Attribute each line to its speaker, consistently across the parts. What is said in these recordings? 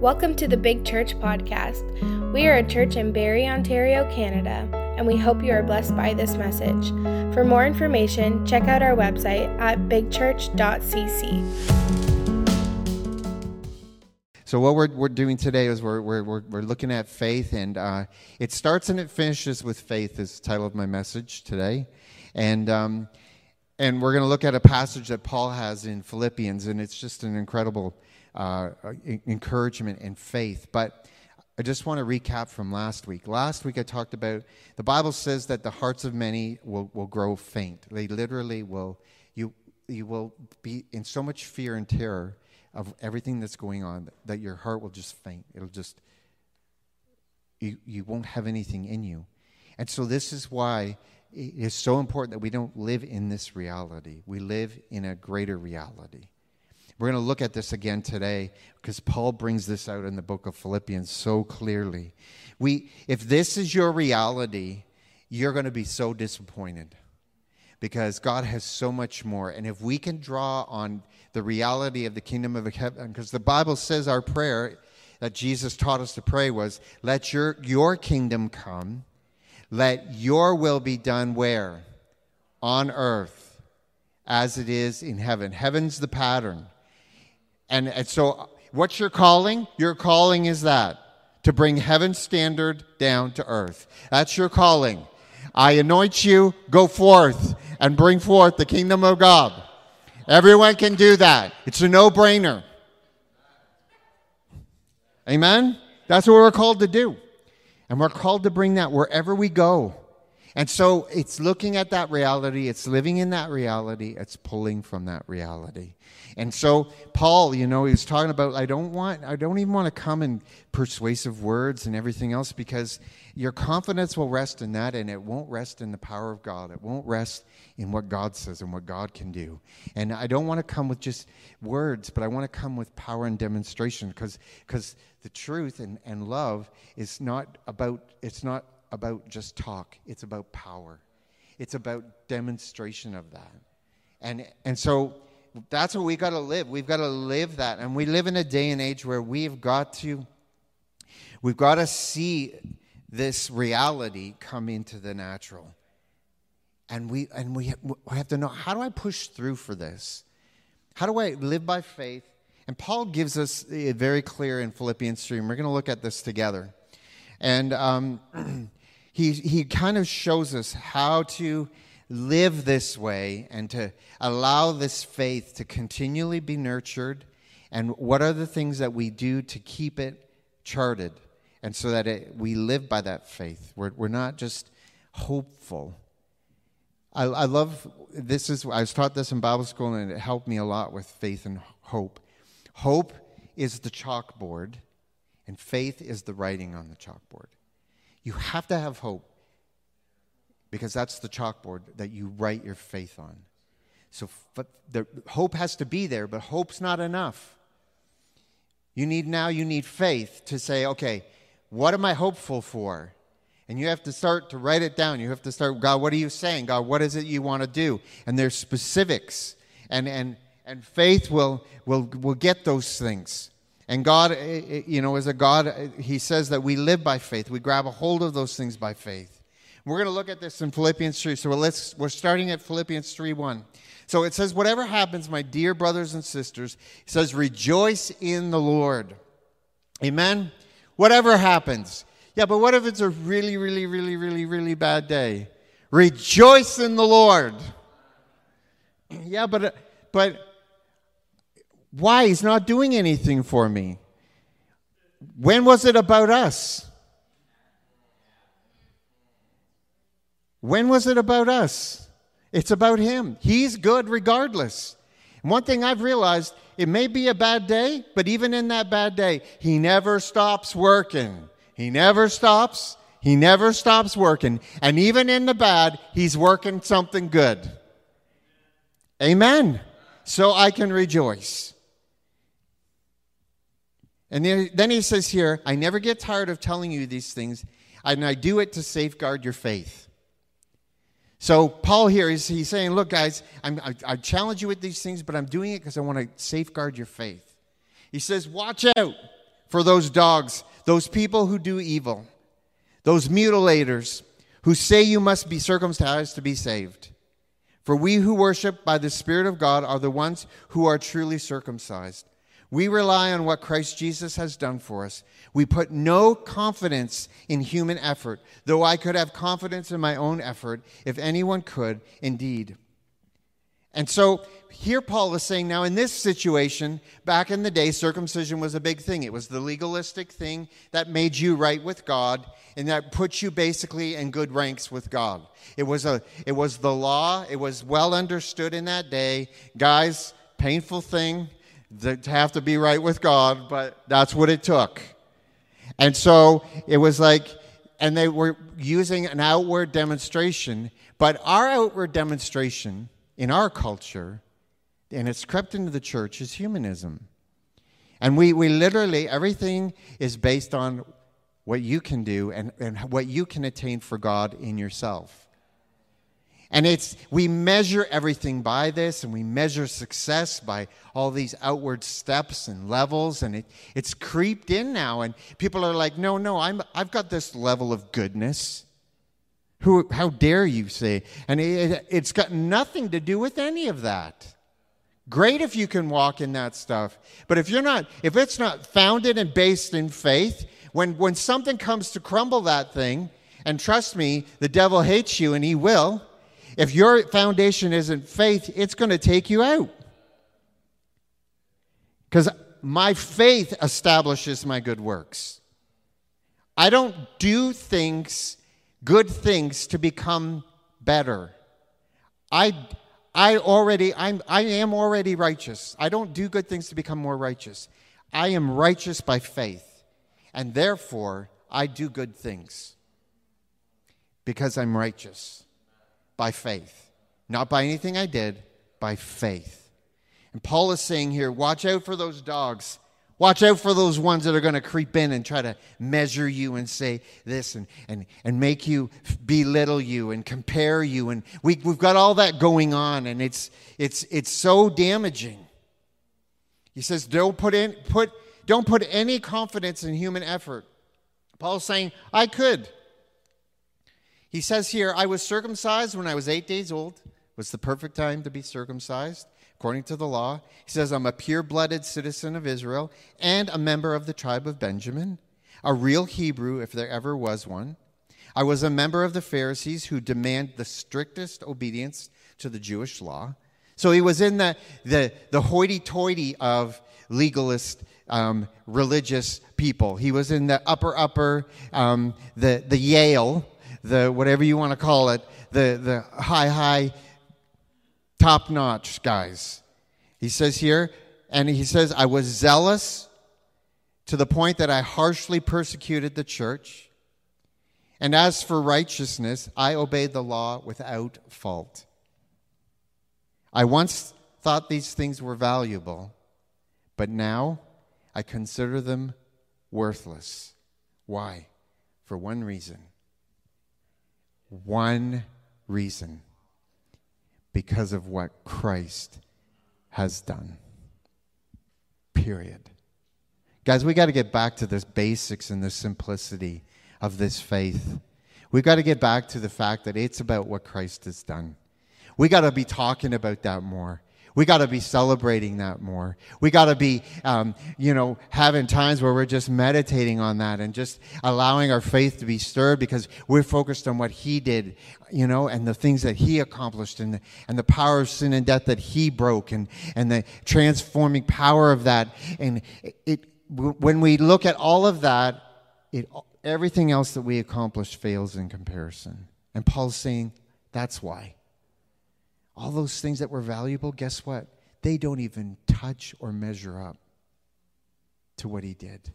Speaker 1: Welcome to the Big Church Podcast. We are a church in Barrie, Ontario, Canada, and we hope you are blessed by this message. For more information, check out our website at bigchurch.cc.
Speaker 2: So what we're, we're doing today is we're, we're, we're, looking at faith, and uh, it starts and it finishes with faith is the title of my message today. And, um, and we're going to look at a passage that Paul has in Philippians, and it's just an incredible uh, encouragement and faith. But I just want to recap from last week. Last week I talked about the Bible says that the hearts of many will, will grow faint. They literally will, you, you will be in so much fear and terror of everything that's going on that your heart will just faint. It'll just, you, you won't have anything in you. And so this is why it is so important that we don't live in this reality. We live in a greater reality. We're going to look at this again today because Paul brings this out in the book of Philippians so clearly. We, if this is your reality, you're going to be so disappointed because God has so much more. And if we can draw on the reality of the kingdom of heaven, because the Bible says our prayer that Jesus taught us to pray was, Let your, your kingdom come, let your will be done where? On earth as it is in heaven. Heaven's the pattern. And, and so, uh, what's your calling? Your calling is that to bring heaven's standard down to earth. That's your calling. I anoint you, go forth and bring forth the kingdom of God. Everyone can do that. It's a no brainer. Amen? That's what we're called to do. And we're called to bring that wherever we go. And so it's looking at that reality, it's living in that reality, it's pulling from that reality. And so Paul, you know, he's talking about I don't want I don't even want to come in persuasive words and everything else because your confidence will rest in that and it won't rest in the power of God. It won't rest in what God says and what God can do. And I don't want to come with just words, but I want to come with power and demonstration because because the truth and, and love is not about it's not about just talk. It's about power. It's about demonstration of that. And and so that's what we got to live. We've got to live that. And we live in a day and age where we've got to we've got to see this reality come into the natural. And we and we have to know how do I push through for this? How do I live by faith? And Paul gives us it very clear in Philippians 3, and we're going to look at this together. And um, he, he kind of shows us how to live this way and to allow this faith to continually be nurtured. And what are the things that we do to keep it charted? And so that it, we live by that faith. We're, we're not just hopeful. I, I love this is i was taught this in bible school and it helped me a lot with faith and hope. Hope is the chalkboard and faith is the writing on the chalkboard you have to have hope because that's the chalkboard that you write your faith on. So but the hope has to be there, but hope's not enough. You need now you need faith to say, okay, what am I hopeful for? And you have to start to write it down. You have to start, God, what are you saying? God, what is it you want to do? And there's specifics. And and and faith will will will get those things. And God, eh, eh, you know, as a God, eh, He says that we live by faith. We grab a hold of those things by faith. We're going to look at this in Philippians 3. So let's, we're starting at Philippians 3 1. So it says, Whatever happens, my dear brothers and sisters, it says, rejoice in the Lord. Amen? Whatever happens. Yeah, but what if it's a really, really, really, really, really bad day? Rejoice in the Lord. Yeah, but, but why? He's not doing anything for me. When was it about us? When was it about us? It's about Him. He's good regardless. And one thing I've realized it may be a bad day, but even in that bad day, He never stops working. He never stops. He never stops working. And even in the bad, He's working something good. Amen. So I can rejoice. And then he says here, I never get tired of telling you these things, and I do it to safeguard your faith. So Paul here is he's saying, look, guys, I'm, I, I challenge you with these things, but I'm doing it because I want to safeguard your faith. He says, watch out for those dogs, those people who do evil, those mutilators who say you must be circumcised to be saved. For we who worship by the Spirit of God are the ones who are truly circumcised. We rely on what Christ Jesus has done for us. We put no confidence in human effort, though I could have confidence in my own effort, if anyone could, indeed. And so here Paul is saying now, in this situation, back in the day, circumcision was a big thing. It was the legalistic thing that made you right with God and that put you basically in good ranks with God. It was, a, it was the law, it was well understood in that day. Guys, painful thing to have to be right with God, but that's what it took. And so it was like, and they were using an outward demonstration, but our outward demonstration in our culture, and it's crept into the church, is humanism. And we, we literally, everything is based on what you can do and, and what you can attain for God in yourself. And it's we measure everything by this, and we measure success by all these outward steps and levels, and it, it's creeped in now. And people are like, no, no, I'm I've got this level of goodness. Who, how dare you say? And it, it's got nothing to do with any of that. Great if you can walk in that stuff. But if you're not, if it's not founded and based in faith, when, when something comes to crumble that thing, and trust me, the devil hates you and he will. If your foundation isn't faith, it's going to take you out. Because my faith establishes my good works. I don't do things good things to become better. I, I already, I'm, I am already righteous. I don't do good things to become more righteous. I am righteous by faith, and therefore I do good things because I'm righteous by faith. Not by anything I did, by faith. And Paul is saying here watch out for those dogs Watch out for those ones that are going to creep in and try to measure you and say this and, and, and make you belittle you and compare you. And we, we've got all that going on, and it's, it's, it's so damaging. He says, don't put, in, put, don't put any confidence in human effort. Paul's saying, I could. He says here, I was circumcised when I was eight days old. Was the perfect time to be circumcised according to the law. He says, I'm a pure blooded citizen of Israel and a member of the tribe of Benjamin, a real Hebrew, if there ever was one. I was a member of the Pharisees who demand the strictest obedience to the Jewish law. So he was in the, the, the hoity toity of legalist um, religious people. He was in the upper, upper, um, the, the Yale, the whatever you want to call it, the, the high, high top notch guys. He says here, and he says, I was zealous to the point that I harshly persecuted the church. And as for righteousness, I obeyed the law without fault. I once thought these things were valuable, but now I consider them worthless. Why? For one reason. One reason because of what Christ has done. Period. Guys, we got to get back to the basics and the simplicity of this faith. We've got to get back to the fact that it's about what Christ has done. We got to be talking about that more. We got to be celebrating that more. We got to be, um, you know, having times where we're just meditating on that and just allowing our faith to be stirred because we're focused on what He did, you know, and the things that He accomplished and the, and the power of sin and death that He broke and, and the transforming power of that. And it, it when we look at all of that, it, everything else that we accomplished fails in comparison. And Paul's saying that's why all those things that were valuable, guess what? They don't even touch or measure up to what he did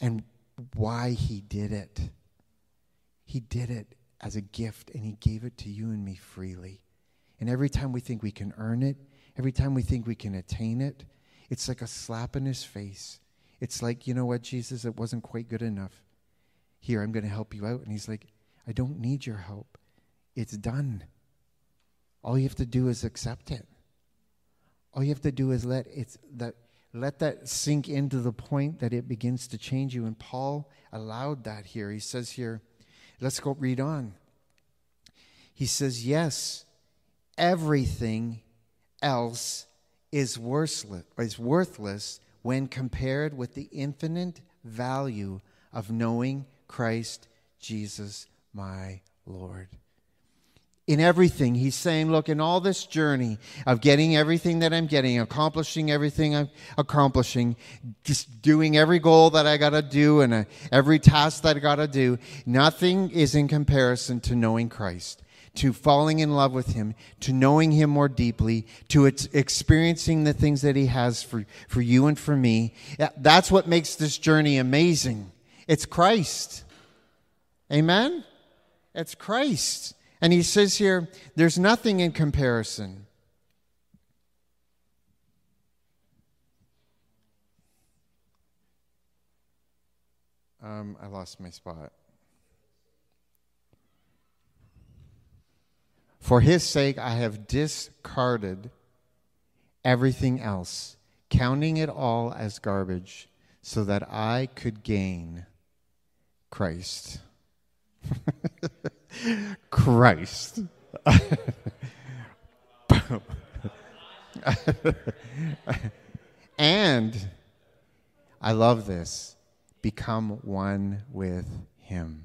Speaker 2: and why he did it. He did it as a gift and he gave it to you and me freely. And every time we think we can earn it, every time we think we can attain it, it's like a slap in his face. It's like, you know what, Jesus, it wasn't quite good enough. Here, I'm going to help you out. And he's like, I don't need your help. It's done. All you have to do is accept it. All you have to do is let it's that let that sink into the point that it begins to change you. And Paul allowed that here. He says here, let's go read on. He says, Yes, everything else is worthless, is worthless when compared with the infinite value of knowing Christ Jesus, my Lord in everything. He's saying, look, in all this journey of getting everything that I'm getting, accomplishing everything I'm accomplishing, just doing every goal that I got to do and uh, every task that I got to do, nothing is in comparison to knowing Christ. To falling in love with him, to knowing him more deeply, to experiencing the things that he has for, for you and for me. That's what makes this journey amazing. It's Christ. Amen? It's Christ. And he says here, there's nothing in comparison. Um, I lost my spot. For his sake, I have discarded everything else, counting it all as garbage, so that I could gain Christ. Christ. and I love this become one with Him.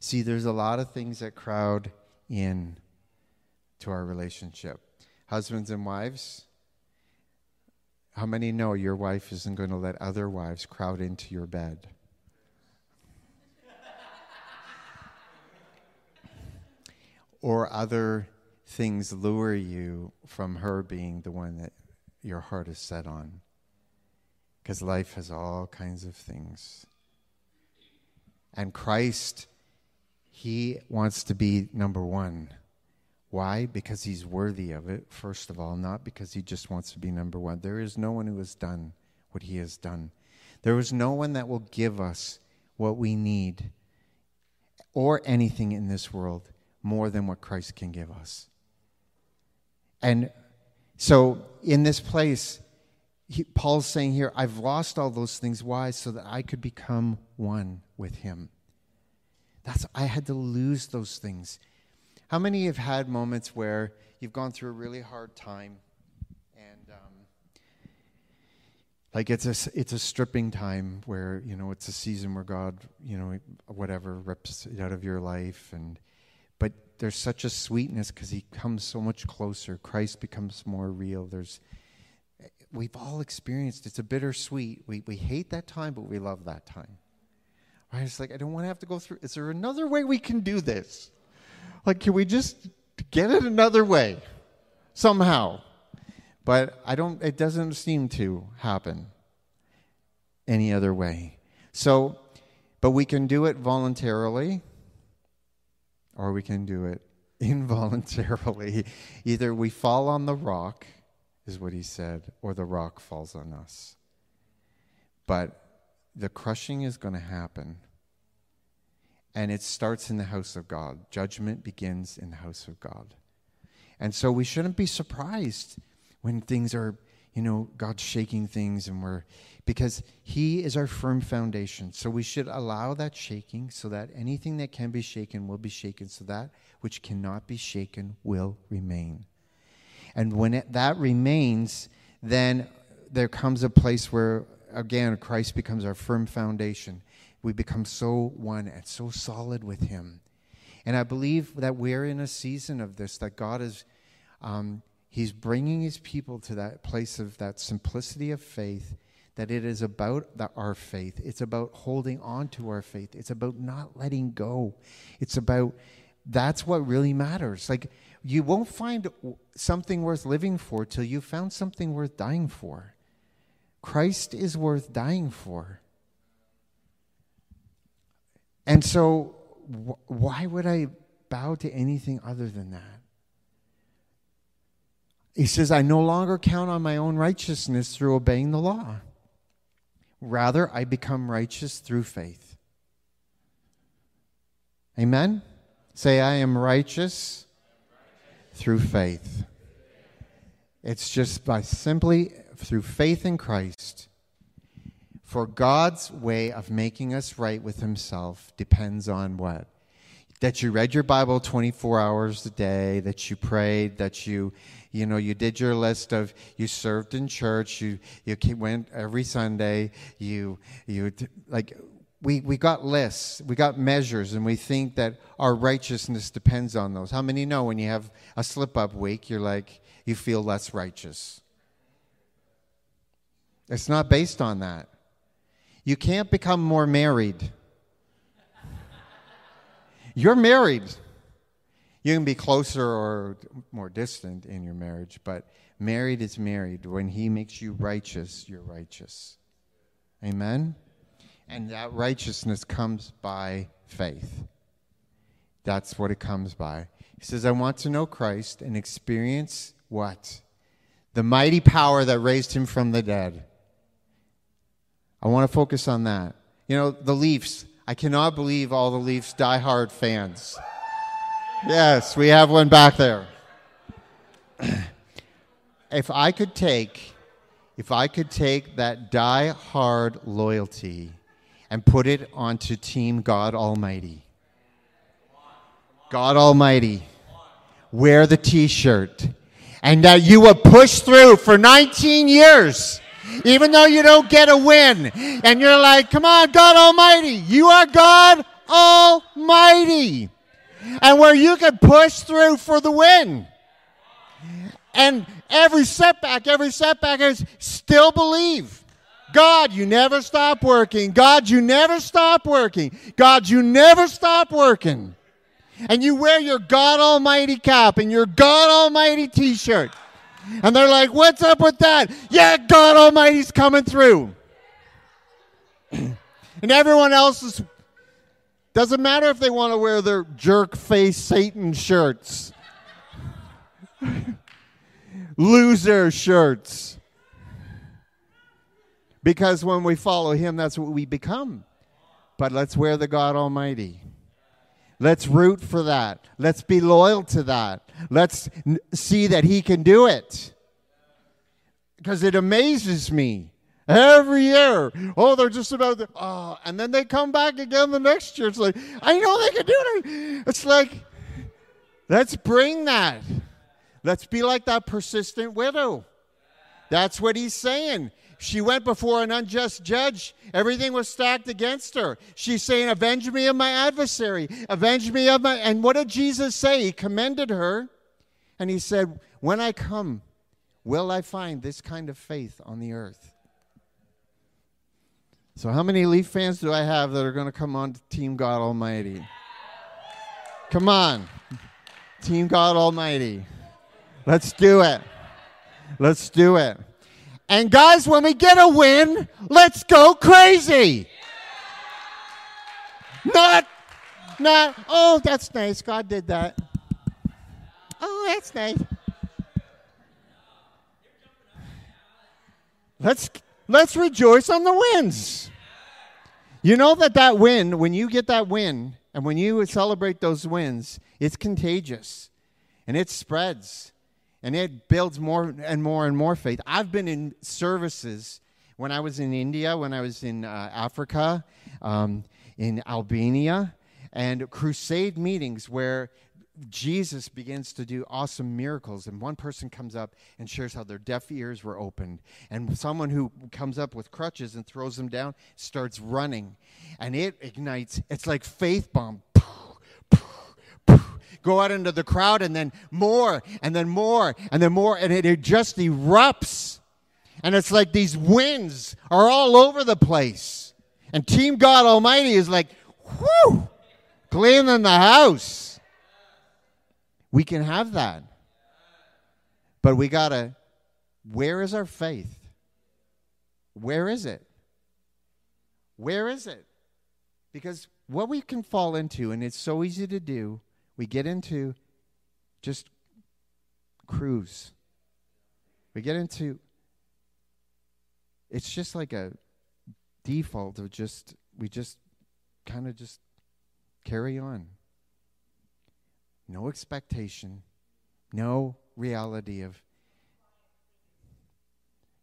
Speaker 2: See, there's a lot of things that crowd in to our relationship. Husbands and wives, how many know your wife isn't going to let other wives crowd into your bed? Or other things lure you from her being the one that your heart is set on. Because life has all kinds of things. And Christ, He wants to be number one. Why? Because He's worthy of it, first of all, not because He just wants to be number one. There is no one who has done what He has done. There is no one that will give us what we need or anything in this world more than what Christ can give us. And so in this place, he, Paul's saying here, I've lost all those things. Why? So that I could become one with him. That's I had to lose those things. How many have had moments where you've gone through a really hard time and um, like it's a it's a stripping time where you know it's a season where God you know whatever rips it out of your life and there's such a sweetness because he comes so much closer. Christ becomes more real. There's we've all experienced it's a bittersweet. We we hate that time, but we love that time. Right? It's like I don't want to have to go through. Is there another way we can do this? Like, can we just get it another way somehow? But I don't. It doesn't seem to happen any other way. So, but we can do it voluntarily or we can do it involuntarily. Either we fall on the rock, is what he said, or the rock falls on us. But the crushing is going to happen. And it starts in the house of God. Judgment begins in the house of God. And so we shouldn't be surprised when things are, you know, God's shaking things and we're because He is our firm foundation. So we should allow that shaking so that anything that can be shaken will be shaken, so that which cannot be shaken will remain. And when it, that remains, then there comes a place where, again, Christ becomes our firm foundation. We become so one and so solid with Him. And I believe that we're in a season of this, that God is. Um, he's bringing his people to that place of that simplicity of faith that it is about the, our faith. It's about holding on to our faith. It's about not letting go. It's about that's what really matters. Like you won't find something worth living for till you found something worth dying for. Christ is worth dying for. And so wh- why would I bow to anything other than that? He says, I no longer count on my own righteousness through obeying the law. Rather, I become righteous through faith. Amen? Say, I am righteous through faith. It's just by simply through faith in Christ. For God's way of making us right with Himself depends on what? That you read your Bible 24 hours a day, that you prayed, that you, you know, you did your list of, you served in church, you, you went every Sunday, you, you, like, we, we got lists, we got measures, and we think that our righteousness depends on those. How many know when you have a slip up week, you're like, you feel less righteous? It's not based on that. You can't become more married. You're married. You can be closer or more distant in your marriage, but married is married. When He makes you righteous, you're righteous. Amen? And that righteousness comes by faith. That's what it comes by. He says, I want to know Christ and experience what? The mighty power that raised him from the dead. I want to focus on that. You know, the Leafs. I cannot believe all the Leafs diehard fans. Yes, we have one back there. if I could take if I could take that die-hard loyalty and put it onto Team God Almighty. God Almighty, wear the t shirt, and that you would push through for 19 years, even though you don't get a win. And you're like, come on, God Almighty, you are God Almighty. And where you can push through for the win. And every setback, every setback is still believe God, you never stop working. God, you never stop working. God, you never stop working. And you wear your God Almighty cap and your God Almighty t shirt. And they're like, What's up with that? Yeah, God Almighty's coming through. and everyone else is. Doesn't matter if they want to wear their jerk face Satan shirts, loser shirts. Because when we follow Him, that's what we become. But let's wear the God Almighty. Let's root for that. Let's be loyal to that. Let's see that He can do it. Because it amazes me every year. Oh, they're just about to, oh, and then they come back again the next year. It's like, I know they can do it. It's like, let's bring that. Let's be like that persistent widow. That's what he's saying. She went before an unjust judge. Everything was stacked against her. She's saying, Avenge me of my adversary. Avenge me of my. And what did Jesus say? He commended her. And he said, When I come, will I find this kind of faith on the earth? So, how many Leaf fans do I have that are going to come on to Team God Almighty? Come on. Team God Almighty. Let's do it. Let's do it. And guys, when we get a win, let's go crazy. Not, not, oh, that's nice. God did that. Oh, that's nice. Let's let's rejoice on the wins. You know that that win, when you get that win, and when you celebrate those wins, it's contagious, and it spreads and it builds more and more and more faith. I've been in services when I was in India, when I was in uh, Africa, um, in Albania, and crusade meetings where Jesus begins to do awesome miracles, and one person comes up and shares how their deaf ears were opened, and someone who comes up with crutches and throws them down starts running, and it ignites. It's like faith bomb. Go out into the crowd and then more and then more and then more and it, just erupts. And it's like these winds are all over the place. And team god almighty is like whoo cleaning the house we can have that but we gotta where is our faith where is it where is it because what we can fall into and it's so easy to do we get into just cruise. We get into it's just like a default of just we just kind of just carry on. No expectation, no reality of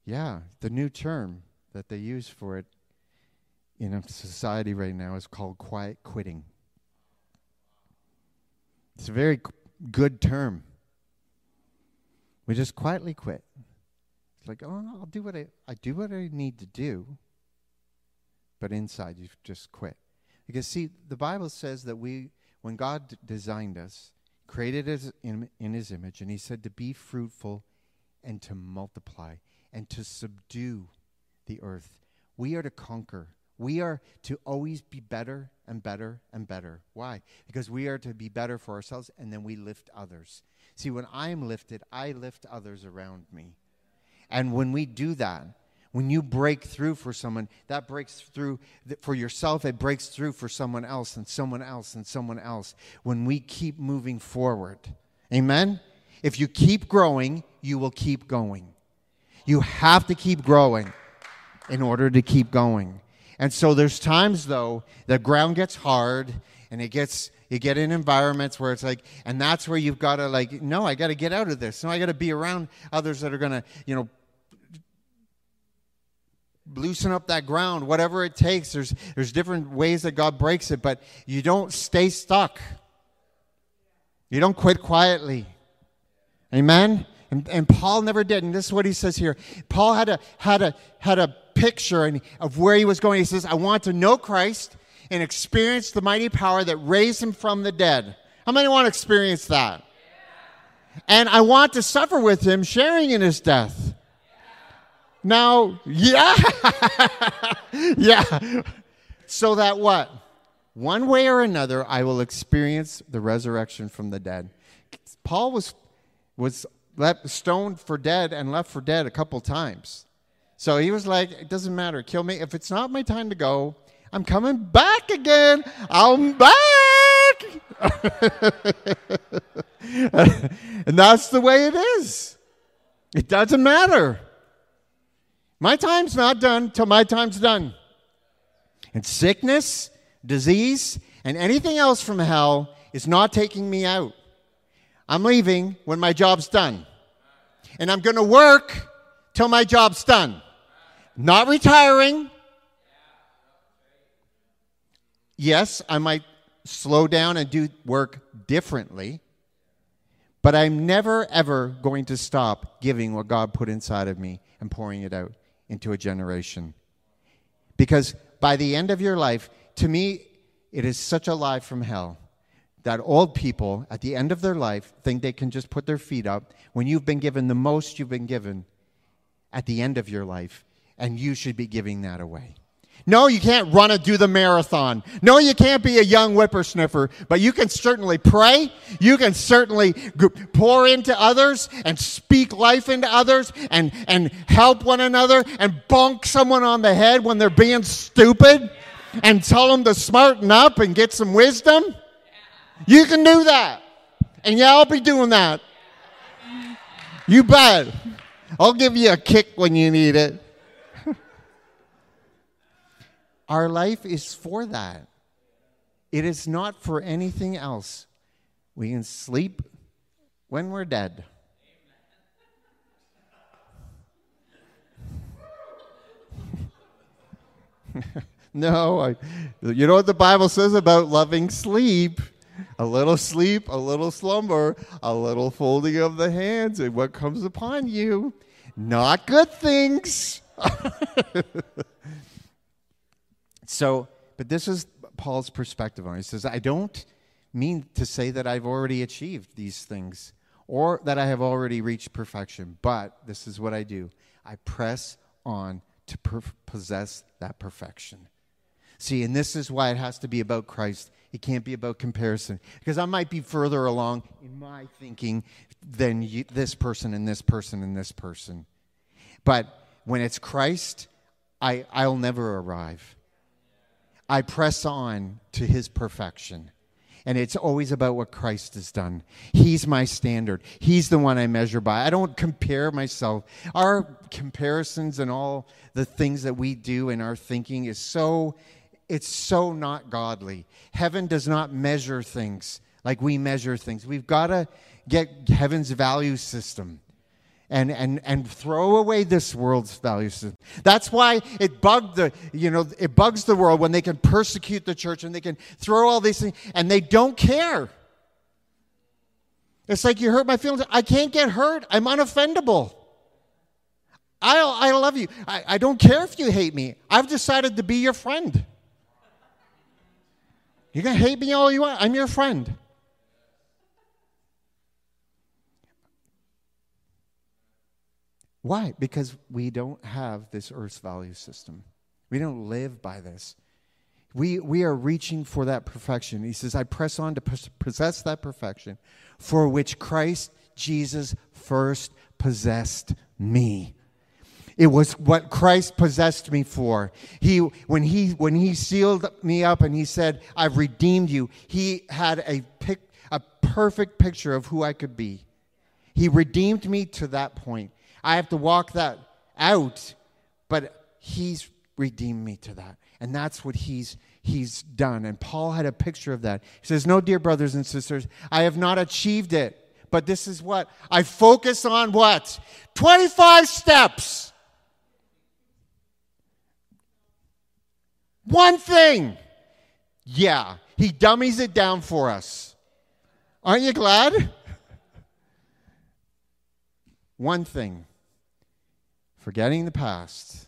Speaker 2: Yeah, the new term that they use for it in a society right now is called quiet quitting. It's a very good term. We just quietly quit. It's like, oh, I'll do what I, I do what I need to do, but inside you just quit. Because see, the Bible says that we, when God d- designed us, created in, in His image, and He said to be fruitful and to multiply and to subdue the earth. We are to conquer. We are to always be better and better and better. Why? Because we are to be better for ourselves and then we lift others. See, when I'm lifted, I lift others around me. And when we do that, when you break through for someone, that breaks through for yourself, it breaks through for someone else and someone else and someone else. When we keep moving forward. Amen? If you keep growing, you will keep going. You have to keep growing in order to keep going. And so there's times though the ground gets hard and it gets you get in environments where it's like and that's where you've got to like no, I got to get out of this. No, I got to be around others that are going to, you know, loosen up that ground whatever it takes. There's there's different ways that god breaks it but you don't stay stuck. You don't quit quietly. Amen? And, and paul never did and this is what he says here. Paul had a had a had a picture of where he was going. He says i want to know christ and experience the mighty power that raised him from the dead. How many want to experience that? And i want to suffer with him sharing in his death now, yeah. yeah. So that what? One way or another, I will experience the resurrection from the dead. Paul was, was left, stoned for dead and left for dead a couple times. So he was like, it doesn't matter, kill me. If it's not my time to go, I'm coming back again. I'm back. and that's the way it is. It doesn't matter. My time's not done till my time's done. And sickness, disease, and anything else from hell is not taking me out. I'm leaving when my job's done. And I'm going to work till my job's done. Not retiring. Yes, I might slow down and do work differently, but I'm never, ever going to stop giving what God put inside of me and pouring it out into a generation. Because by the end of your life, to me, it is such a lie from hell that old people at the end of their life think they can just put their feet up when you've been given the most you've been given at the end of your life, and you should be giving that away. No, you can't run and do the marathon. No, you can't be a young whippersnapper, but you can certainly pray. You can certainly pour into others and speak life into others and, and help one another and bonk someone on the head when they're being stupid and tell them to smarten up and get some wisdom. You can do that. And yeah, I'll be doing that. You bet. I'll give you a kick when you need it. Our life is for that. It is not for anything else. We can sleep when we're dead. no, I, you know what the Bible says about loving sleep? A little sleep, a little slumber, a little folding of the hands, and what comes upon you? Not good things. So, but this is Paul's perspective on it. He says, I don't mean to say that I've already achieved these things or that I have already reached perfection, but this is what I do I press on to per- possess that perfection. See, and this is why it has to be about Christ. It can't be about comparison because I might be further along in my thinking than you, this person and this person and this person. But when it's Christ, I, I'll never arrive. I press on to his perfection. And it's always about what Christ has done. He's my standard. He's the one I measure by. I don't compare myself. Our comparisons and all the things that we do in our thinking is so it's so not godly. Heaven does not measure things like we measure things. We've got to get heaven's value system. And, and, and throw away this world's value system. That's why it bugged the, you know, it bugs the world when they can persecute the church and they can throw all these things and they don't care. It's like you hurt my feelings. I can't get hurt. I'm unoffendable. I, I love you. I, I don't care if you hate me. I've decided to be your friend. You can hate me all you want. I'm your friend. Why? Because we don't have this earth's value system. We don't live by this. We, we are reaching for that perfection. He says, I press on to possess that perfection for which Christ Jesus first possessed me. It was what Christ possessed me for. He, when, he, when he sealed me up and he said, I've redeemed you, he had a, pic, a perfect picture of who I could be. He redeemed me to that point. I have to walk that out, but he's redeemed me to that. And that's what he's he's done. And Paul had a picture of that. He says, "No, dear brothers and sisters, I have not achieved it, but this is what I focus on what? 25 steps. One thing. Yeah, he dummies it down for us. Aren't you glad? One thing. Forgetting the past.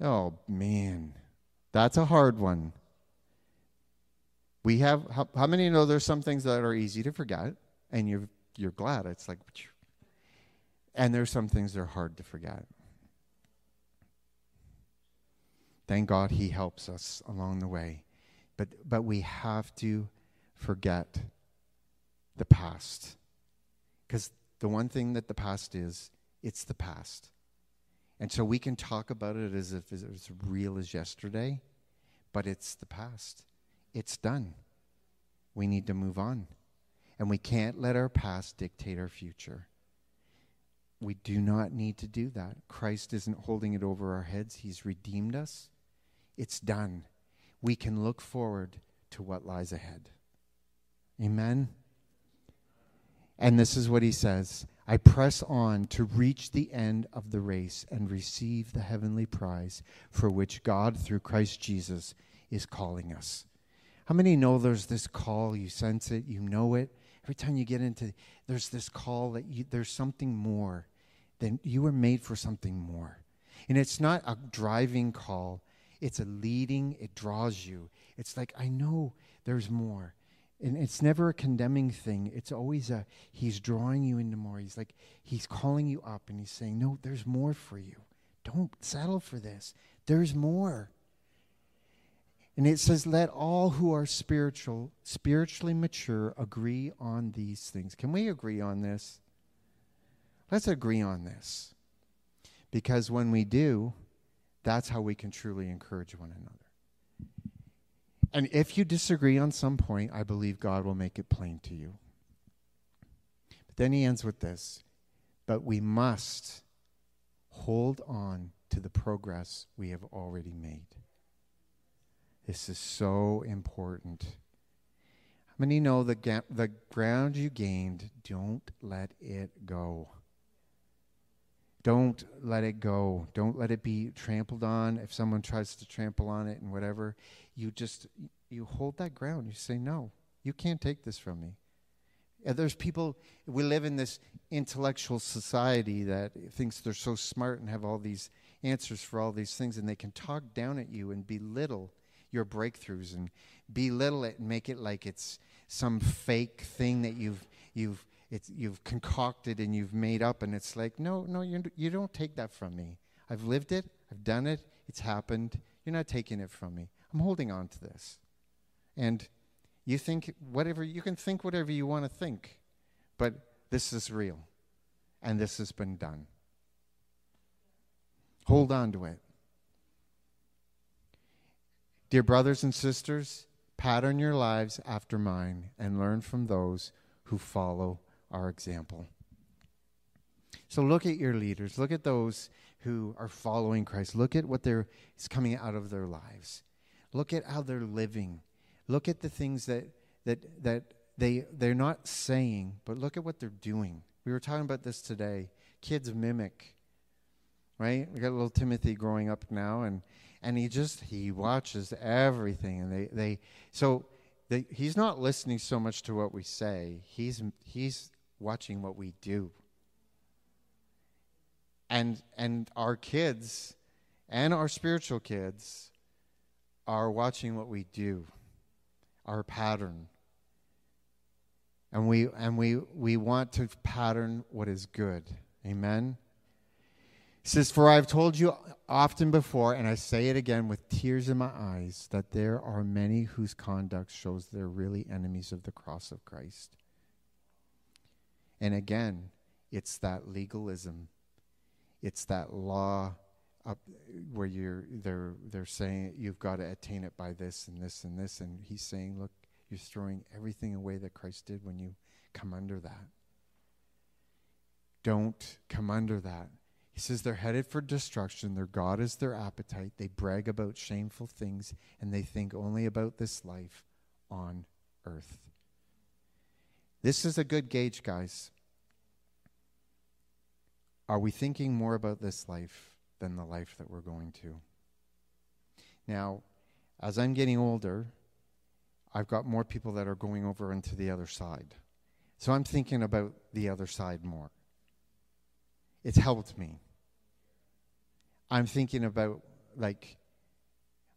Speaker 2: Oh, man. That's a hard one. We have, how, how many know there's some things that are easy to forget and you're, you're glad? It's like, and there's some things that are hard to forget. Thank God he helps us along the way. But, but we have to forget the past. Because the one thing that the past is, it's the past. And so we can talk about it as if it's real as yesterday, but it's the past. It's done. We need to move on. And we can't let our past dictate our future. We do not need to do that. Christ isn't holding it over our heads, He's redeemed us. It's done. We can look forward to what lies ahead. Amen. And this is what he says I press on to reach the end of the race and receive the heavenly prize for which God, through Christ Jesus, is calling us. How many know there's this call? You sense it, you know it. Every time you get into, there's this call that you, there's something more. Than you were made for something more. And it's not a driving call, it's a leading, it draws you. It's like, I know there's more. And it's never a condemning thing. It's always a, he's drawing you into more. He's like, he's calling you up and he's saying, no, there's more for you. Don't settle for this. There's more. And it says, let all who are spiritual, spiritually mature, agree on these things. Can we agree on this? Let's agree on this. Because when we do, that's how we can truly encourage one another. And if you disagree on some point, I believe God will make it plain to you. But then he ends with this But we must hold on to the progress we have already made. This is so important. How many know the, ga- the ground you gained, don't let it go. Don't let it go. Don't let it be trampled on. If someone tries to trample on it and whatever, you just you hold that ground. You say, "No, you can't take this from me." And there's people. We live in this intellectual society that thinks they're so smart and have all these answers for all these things, and they can talk down at you and belittle your breakthroughs and belittle it and make it like it's some fake thing that you've you've it's, you've concocted and you've made up, and it's like, no, no, you, you don't take that from me. I've lived it, I've done it, it's happened. You're not taking it from me. I'm holding on to this. And you think whatever, you can think whatever you want to think, but this is real, and this has been done. Hold on to it. Dear brothers and sisters, pattern your lives after mine and learn from those who follow our example. So look at your leaders. Look at those who are following Christ. Look at what they're, is coming out of their lives. Look at how they're living. Look at the things that, that, that they, they're not saying, but look at what they're doing. We were talking about this today. kids mimic. Right? We got little Timothy growing up now, and and he just he watches everything, and they they so they, he's not listening so much to what we say. He's he's watching what we do. And and our kids and our spiritual kids are watching what we do, our pattern. And we and we we want to pattern what is good. Amen. He says, For I have told you often before, and I say it again with tears in my eyes, that there are many whose conduct shows they're really enemies of the cross of Christ. And again, it's that legalism. It's that law up where you're they're they're saying you've got to attain it by this and this and this. And he's saying look you're throwing everything away that Christ did when you come under that. Don't come under that. He says they're headed for destruction. Their god is their appetite. They brag about shameful things and they think only about this life on earth this is a good gauge guys are we thinking more about this life than the life that we're going to. Now, as I'm getting older, I've got more people that are going over into the other side. So I'm thinking about the other side more. It's helped me. I'm thinking about, like,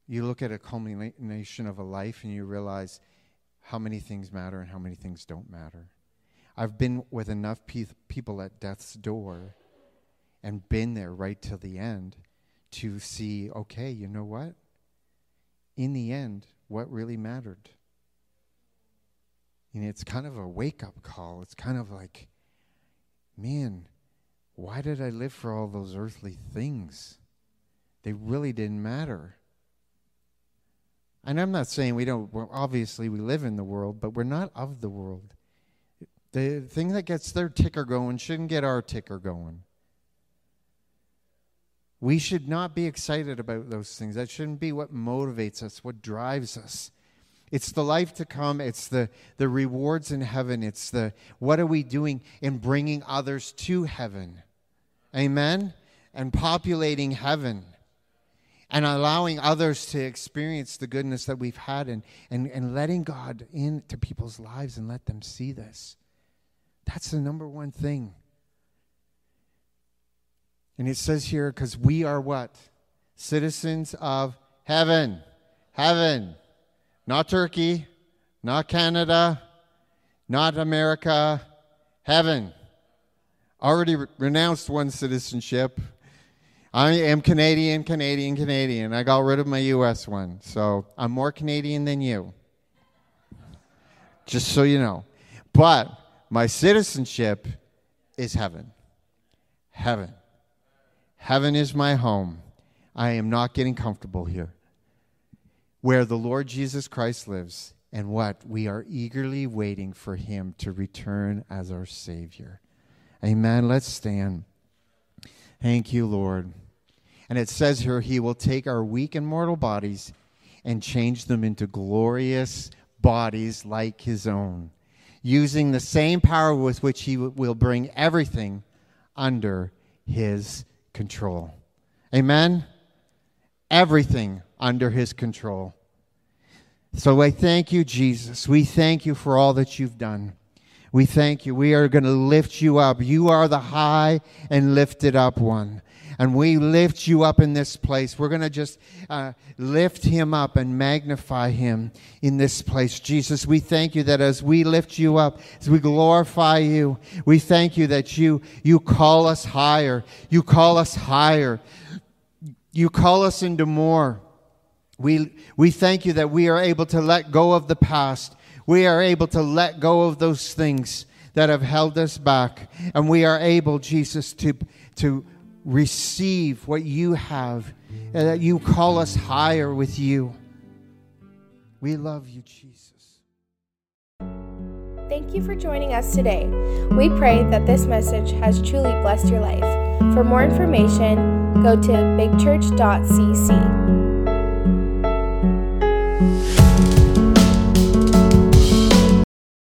Speaker 2: you look at a culmination of a life and you realize how many things matter and how many things don't matter. I've been with enough pe- people at death's door and been there right till the end to see, okay, you know what? In the end, what really mattered? And it's kind of a wake up call. It's kind of like, man, why did I live for all those earthly things? They really didn't matter. And I'm not saying we don't, obviously, we live in the world, but we're not of the world. The thing that gets their ticker going shouldn't get our ticker going. We should not be excited about those things. That shouldn't be what motivates us, what drives us. It's the life to come. It's the, the rewards in heaven. It's the what are we doing in bringing others to heaven? Amen? And populating heaven and allowing others to experience the goodness that we've had and, and, and letting God into people's lives and let them see this. That's the number one thing. And it says here, because we are what? Citizens of heaven. Heaven. Not Turkey, not Canada, not America. Heaven. Already re- renounced one citizenship. I am Canadian, Canadian, Canadian. I got rid of my U.S. one. So I'm more Canadian than you. Just so you know. But my citizenship is heaven. Heaven. Heaven is my home. I am not getting comfortable here. Where the Lord Jesus Christ lives, and what? We are eagerly waiting for him to return as our Savior. Amen. Let's stand. Thank you, Lord. And it says here, He will take our weak and mortal bodies and change them into glorious bodies like His own, using the same power with which He will bring everything under His control. Amen? Everything under his control. So I thank you, Jesus. We thank you for all that you've done. We thank you. We are going to lift you up. You are the high and lifted up one and we lift you up in this place. We're going to just uh, lift him up and magnify him in this place. Jesus, we thank you that as we lift you up, as we glorify you, we thank you that you, you call us higher. You call us higher. You call us into more. We, we thank you that we are able to let go of the past. We are able to let go of those things that have held us back. And we are able, Jesus, to, to receive what you have, and that you call us higher with you. We love you, Jesus.
Speaker 1: Thank you for joining us today. We pray that this message has truly blessed your life. For more information, go to bigchurch.cc.